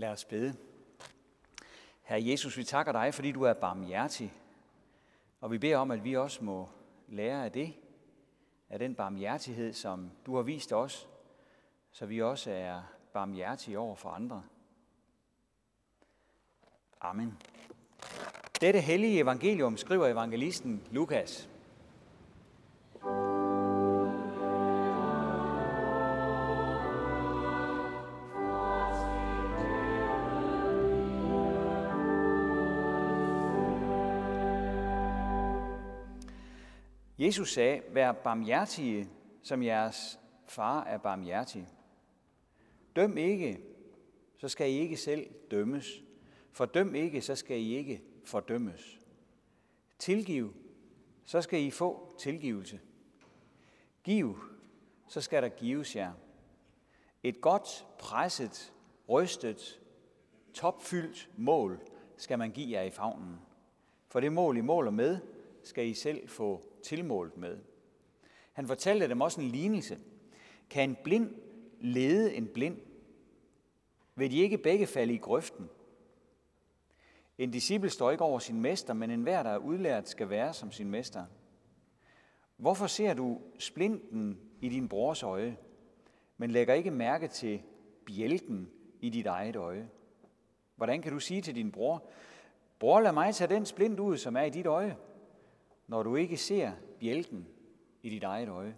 Lad os bede. Herre Jesus, vi takker dig, fordi du er barmhjertig. Og vi beder om, at vi også må lære af det, af den barmhjertighed, som du har vist os, så vi også er barmhjertige over for andre. Amen. Dette hellige evangelium skriver evangelisten Lukas. Jesus sagde, vær barmhjertige, som jeres far er barmhjertig. Døm ikke, så skal I ikke selv dømmes. Fordøm ikke, så skal I ikke fordømmes. Tilgiv, så skal I få tilgivelse. Giv, så skal der gives jer. Et godt, presset, rystet, topfyldt mål skal man give jer i favnen. For det mål, I måler med, skal I selv få tilmålt med. Han fortalte dem også en lignelse. Kan en blind lede en blind? Vil de ikke begge falde i grøften? En disciple står ikke over sin mester, men enhver, der er udlært, skal være som sin mester. Hvorfor ser du splinten i din brors øje, men lægger ikke mærke til bjælken i dit eget øje? Hvordan kan du sige til din bror, bror, lad mig tage den splint ud, som er i dit øje, når du ikke ser bjælken i dit eget øje?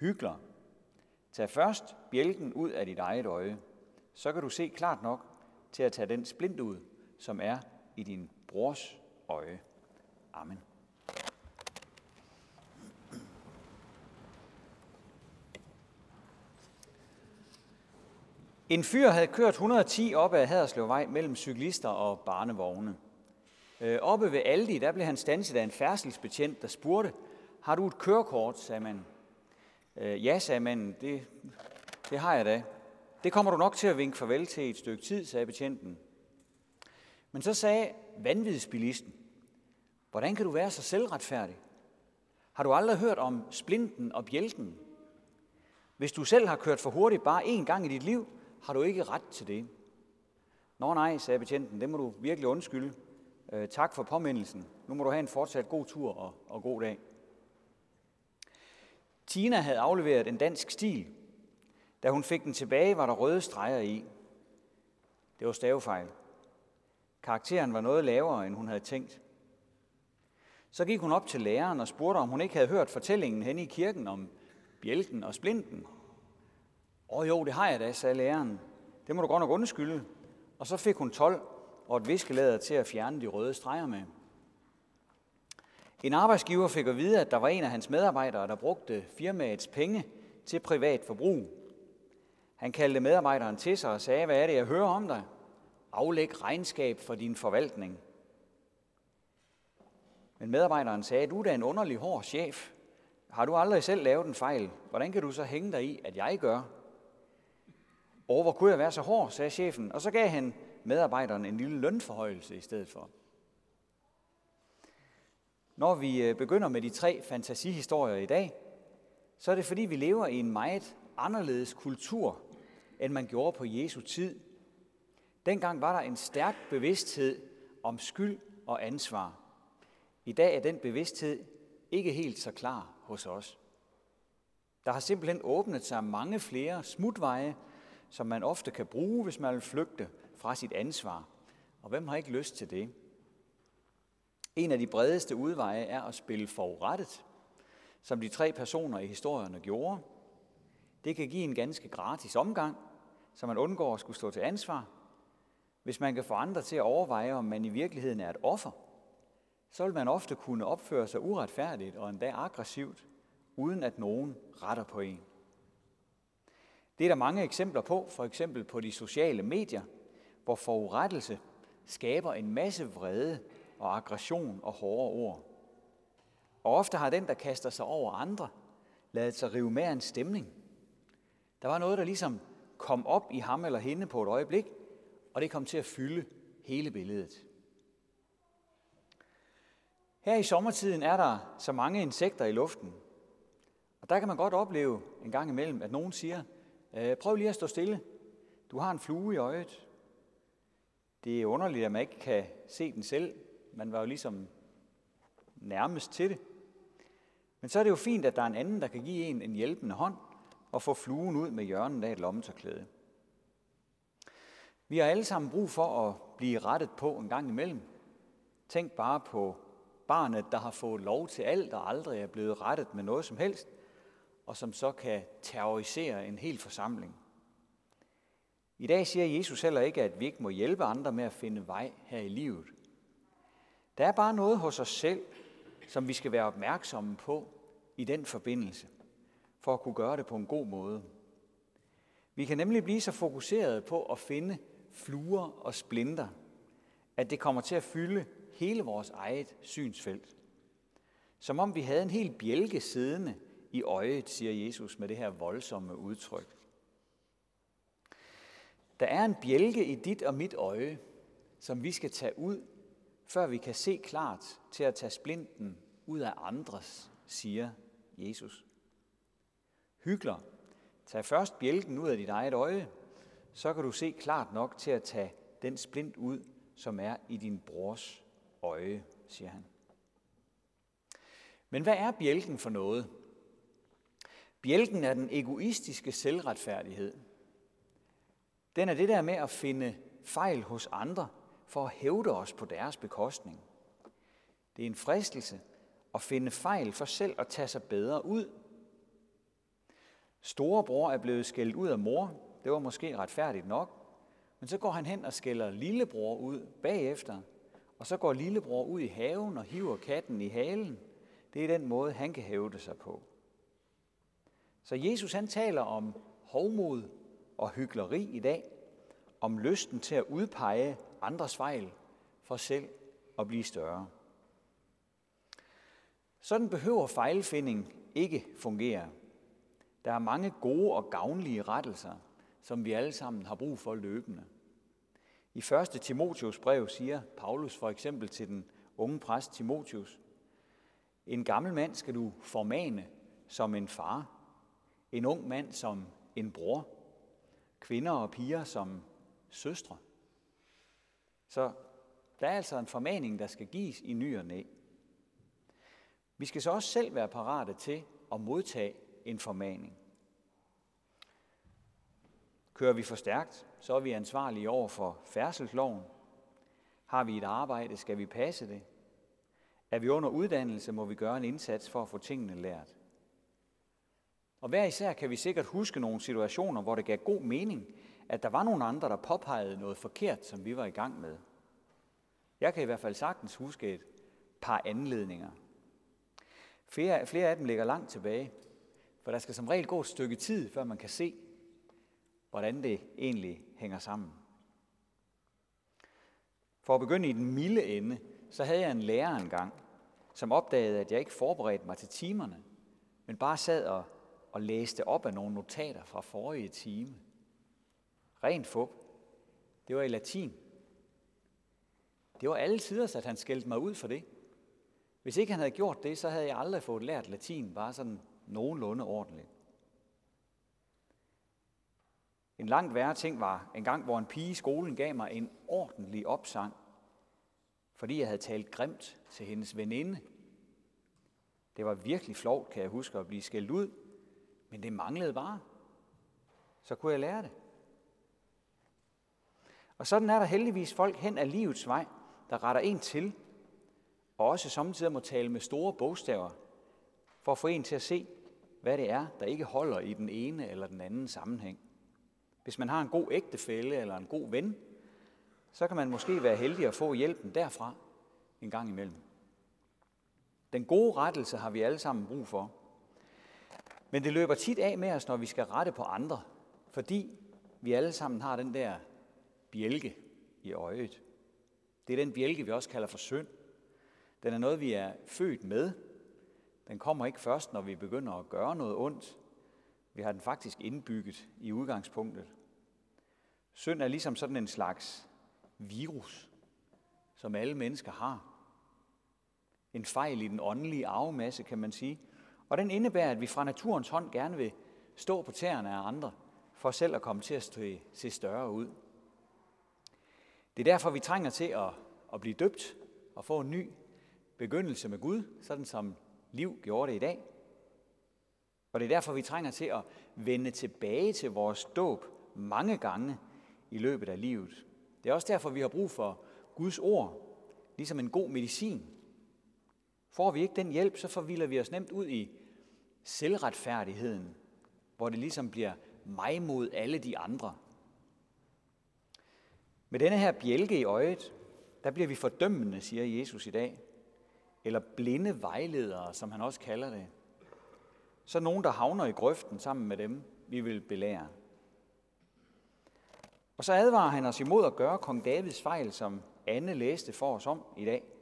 Hygler, tag først bjælken ud af dit eget øje, så kan du se klart nok til at tage den splint ud, som er i din brors øje. Amen. En fyr havde kørt 110 op ad Haderslevvej mellem cyklister og barnevogne. Øh, oppe ved Aldi, der blev han stanset af en færdselsbetjent, der spurgte, har du et kørekort, sagde man. Øh, ja, sagde man, det, det har jeg da. Det kommer du nok til at vinke farvel til et stykke tid, sagde betjenten. Men så sagde vanvidsbilisten, hvordan kan du være så selvretfærdig? Har du aldrig hørt om splinten og bjælken? Hvis du selv har kørt for hurtigt bare én gang i dit liv, har du ikke ret til det. Nå nej, sagde betjenten, det må du virkelig undskylde. Øh, tak for påmindelsen. Nu må du have en fortsat god tur og, og god dag. Tina havde afleveret en dansk stil. Da hun fik den tilbage, var der røde streger i. Det var stavefejl. Karakteren var noget lavere, end hun havde tænkt. Så gik hun op til læreren og spurgte, om hun ikke havde hørt fortællingen henne i kirken om bjælken og splinten. Åh jo, det har jeg da, sagde læreren. Det må du godt nok undskylde. Og så fik hun 12 og et viskelæder til at fjerne de røde streger med. En arbejdsgiver fik at vide, at der var en af hans medarbejdere, der brugte firmaets penge til privat forbrug. Han kaldte medarbejderen til sig og sagde, hvad er det, jeg hører om dig? Aflæg regnskab for din forvaltning. Men medarbejderen sagde, du er da en underlig hård chef. Har du aldrig selv lavet en fejl? Hvordan kan du så hænge dig i, at jeg gør? Og hvor kunne jeg være så hård, sagde chefen. Og så gav han medarbejderen en lille lønforhøjelse i stedet for. Når vi øh, begynder med de tre fantasihistorier i dag, så er det fordi, vi lever i en meget anderledes kultur, end man gjorde på Jesu tid. Dengang var der en stærk bevidsthed om skyld og ansvar. I dag er den bevidsthed ikke helt så klar hos os. Der har simpelthen åbnet sig mange flere smutveje, som man ofte kan bruge, hvis man vil flygte fra sit ansvar. Og hvem har ikke lyst til det? En af de bredeste udveje er at spille forurettet, som de tre personer i historierne gjorde. Det kan give en ganske gratis omgang, så man undgår at skulle stå til ansvar. Hvis man kan få andre til at overveje, om man i virkeligheden er et offer, så vil man ofte kunne opføre sig uretfærdigt og endda aggressivt, uden at nogen retter på en. Det er der mange eksempler på, for eksempel på de sociale medier, hvor forurettelse skaber en masse vrede og aggression og hårde ord. Og ofte har den, der kaster sig over andre, ladet sig rive med en stemning. Der var noget, der ligesom kom op i ham eller hende på et øjeblik, og det kom til at fylde hele billedet. Her i sommertiden er der så mange insekter i luften, og der kan man godt opleve en gang imellem, at nogen siger, øh, prøv lige at stå stille. Du har en flue i øjet. Det er underligt, at man ikke kan se den selv. Man var jo ligesom nærmest til det. Men så er det jo fint, at der er en anden, der kan give en en hjælpende hånd og få fluen ud med hjørnen af et lommetørklæde. Vi har alle sammen brug for at blive rettet på en gang imellem. Tænk bare på barnet, der har fået lov til alt og aldrig er blevet rettet med noget som helst, og som så kan terrorisere en hel forsamling. I dag siger Jesus heller ikke, at vi ikke må hjælpe andre med at finde vej her i livet. Der er bare noget hos os selv, som vi skal være opmærksomme på i den forbindelse, for at kunne gøre det på en god måde. Vi kan nemlig blive så fokuseret på at finde fluer og splinter, at det kommer til at fylde hele vores eget synsfelt. Som om vi havde en hel bjælke siddende i øjet, siger Jesus med det her voldsomme udtryk. Der er en bjælke i dit og mit øje, som vi skal tage ud, før vi kan se klart til at tage splinten ud af andres, siger Jesus. Hygler, tag først bjælken ud af dit eget øje, så kan du se klart nok til at tage den splint ud, som er i din brors øje, siger han. Men hvad er bjælken for noget? Bjælken er den egoistiske selvretfærdighed. Den er det der med at finde fejl hos andre for at hævde os på deres bekostning. Det er en fristelse at finde fejl for selv at tage sig bedre ud. Storebror er blevet skældt ud af mor. Det var måske retfærdigt nok. Men så går han hen og skælder lillebror ud bagefter. Og så går lillebror ud i haven og hiver katten i halen. Det er den måde, han kan hævde sig på. Så Jesus han taler om hovmod og hyggeleri i dag. Om lysten til at udpege andres fejl for selv at blive større. Sådan behøver fejlfinding ikke fungere. Der er mange gode og gavnlige rettelser, som vi alle sammen har brug for løbende. I 1. Timotius brev siger Paulus for eksempel til den unge præst Timotius, en gammel mand skal du formane som en far, en ung mand som en bror, kvinder og piger som søstre. Så der er altså en formaning, der skal gives i ny og næ. Vi skal så også selv være parate til at modtage en formaning. Kører vi for stærkt, så er vi ansvarlige over for færdselsloven. Har vi et arbejde, skal vi passe det. Er vi under uddannelse, må vi gøre en indsats for at få tingene lært. Og hver især kan vi sikkert huske nogle situationer, hvor det gav god mening, at der var nogle andre, der påpegede noget forkert, som vi var i gang med. Jeg kan i hvert fald sagtens huske et par anledninger. Flere, flere af dem ligger langt tilbage, for der skal som regel gå et stykke tid, før man kan se, hvordan det egentlig hænger sammen. For at begynde i den milde ende, så havde jeg en lærer engang, som opdagede, at jeg ikke forberedte mig til timerne, men bare sad og, og læste op af nogle notater fra forrige time. Rent fup. Det var i latin. Det var alle tider, at han skældte mig ud for det. Hvis ikke han havde gjort det, så havde jeg aldrig fået lært latin, bare sådan nogenlunde ordentligt. En langt værre ting var en gang, hvor en pige i skolen gav mig en ordentlig opsang, fordi jeg havde talt grimt til hendes veninde. Det var virkelig flovt, kan jeg huske, at blive skældt ud, men det manglede bare. Så kunne jeg lære det. Og sådan er der heldigvis folk hen ad livets vej, der retter en til, og også samtidig må tale med store bogstaver, for at få en til at se, hvad det er, der ikke holder i den ene eller den anden sammenhæng. Hvis man har en god ægtefælle eller en god ven, så kan man måske være heldig at få hjælpen derfra en gang imellem. Den gode rettelse har vi alle sammen brug for. Men det løber tit af med os, når vi skal rette på andre, fordi vi alle sammen har den der bjælke i øjet. Det er den bjælke, vi også kalder for synd. Den er noget, vi er født med. Den kommer ikke først, når vi begynder at gøre noget ondt. Vi har den faktisk indbygget i udgangspunktet. Synd er ligesom sådan en slags virus, som alle mennesker har. En fejl i den åndelige arvemasse, kan man sige. Og den indebærer, at vi fra naturens hånd gerne vil stå på tæerne af andre, for selv at komme til at se større ud. Det er derfor, vi trænger til at, at blive døbt og få en ny begyndelse med Gud, sådan som liv gjorde det i dag. Og det er derfor, vi trænger til at vende tilbage til vores dåb mange gange i løbet af livet. Det er også derfor, vi har brug for Guds ord, ligesom en god medicin. Får vi ikke den hjælp, så forvilder vi os nemt ud i selvretfærdigheden, hvor det ligesom bliver mig mod alle de andre. Med denne her bjælke i øjet, der bliver vi fordømmende, siger Jesus i dag. Eller blinde vejledere, som han også kalder det. Så nogen, der havner i grøften sammen med dem, vi vil belære. Og så advarer han os imod at gøre kong Davids fejl, som Anne læste for os om i dag.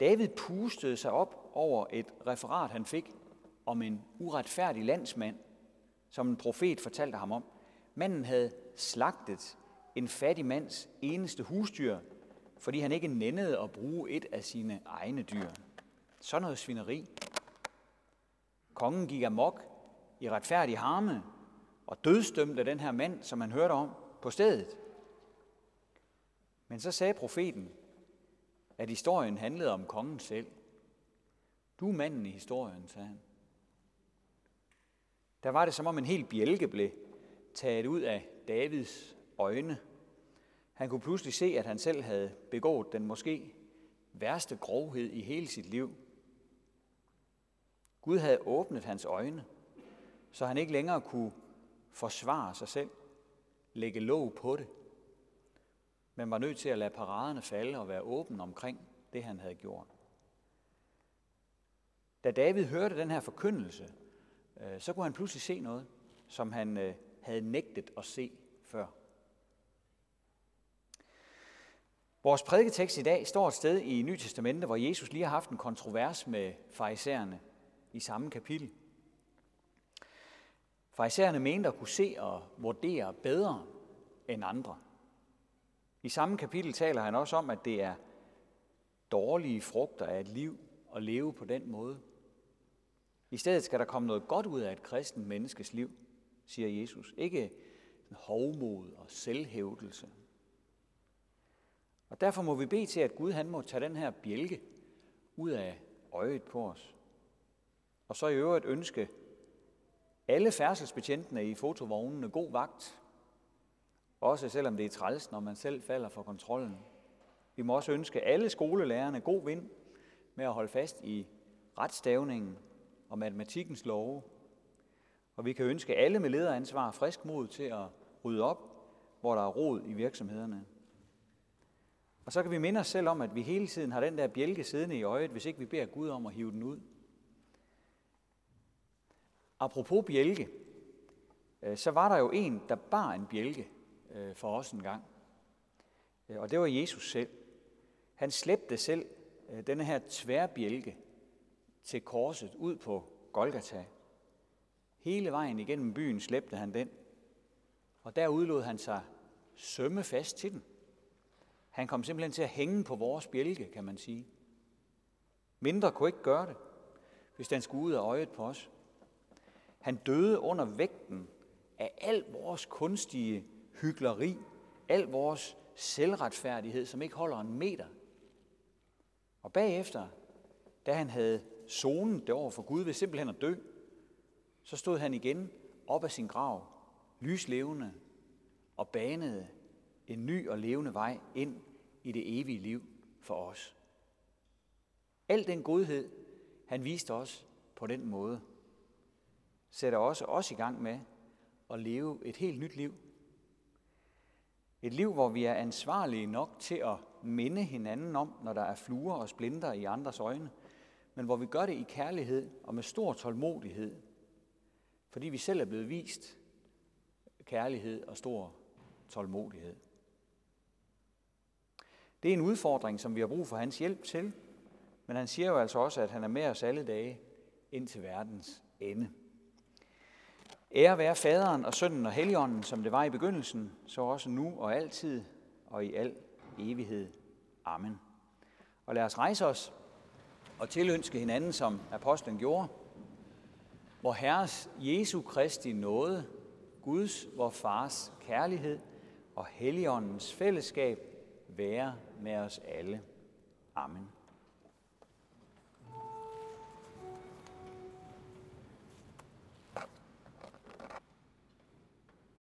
David pustede sig op over et referat, han fik om en uretfærdig landsmand, som en profet fortalte ham om. Manden havde slagtet en fattig mands eneste husdyr, fordi han ikke nændede at bruge et af sine egne dyr. Sådan noget svineri. Kongen gik amok i retfærdig harme og dødstømte den her mand, som man hørte om på stedet. Men så sagde profeten, at historien handlede om kongen selv. Du er manden i historien, sagde han. Der var det som om en hel bjælke blev taget ud af Davids øjne. Han kunne pludselig se, at han selv havde begået den måske værste grovhed i hele sit liv. Gud havde åbnet hans øjne, så han ikke længere kunne forsvare sig selv, lægge låg på det, men var nødt til at lade paraderne falde og være åben omkring det, han havde gjort. Da David hørte den her forkyndelse, øh, så kunne han pludselig se noget, som han øh, havde nægtet at se før. Vores prædiketekst i dag står et sted i Nye Testamente, hvor Jesus lige har haft en kontrovers med farisæerne i samme kapitel. Farisæerne mente at kunne se og vurdere bedre end andre. I samme kapitel taler han også om, at det er dårlige frugter af et liv at leve på den måde. I stedet skal der komme noget godt ud af et kristent menneskes liv, siger Jesus. Ikke hovmod og selvhævdelse. Og derfor må vi bede til, at Gud han må tage den her bjælke ud af øjet på os. Og så i øvrigt ønske alle færdselsbetjentene i fotovognene god vagt. Også selvom det er træls, når man selv falder for kontrollen. Vi må også ønske alle skolelærerne god vind med at holde fast i retstavningen og matematikkens love. Og vi kan ønske alle med lederansvar frisk mod til at rydde op, hvor der er rod i virksomhederne. Og så kan vi minde os selv om, at vi hele tiden har den der bjælke siddende i øjet, hvis ikke vi beder Gud om at hive den ud. Apropos bjælke, øh, så var der jo en, der bar en bjælke øh, for os en gang. Øh, og det var Jesus selv. Han slæbte selv øh, denne her tværbjælke til korset ud på Golgata. Hele vejen igennem byen slæbte han den. Og der udlod han sig sømme fast til den. Han kom simpelthen til at hænge på vores bjælke, kan man sige. Mindre kunne ikke gøre det, hvis den skulle ud af øjet på os. Han døde under vægten af al vores kunstige hyggeleri, al vores selvretfærdighed, som ikke holder en meter. Og bagefter, da han havde zonen det over for Gud ved simpelthen at dø, så stod han igen op af sin grav, lyslevende, og banede en ny og levende vej ind i det evige liv for os. Al den godhed, han viste os på den måde, sætter også os i gang med at leve et helt nyt liv. Et liv, hvor vi er ansvarlige nok til at minde hinanden om, når der er fluer og splinter i andres øjne, men hvor vi gør det i kærlighed og med stor tålmodighed, fordi vi selv er blevet vist kærlighed og stor tålmodighed. Det er en udfordring, som vi har brug for hans hjælp til, men han siger jo altså også, at han er med os alle dage ind til verdens ende. Ære være faderen og sønnen og helligånden, som det var i begyndelsen, så også nu og altid og i al evighed. Amen. Og lad os rejse os og tilønske hinanden, som apostlen gjorde, hvor Herres Jesu Kristi nåde, Guds, vor Fars kærlighed og Helligåndens fællesskab være med os alle. Amen.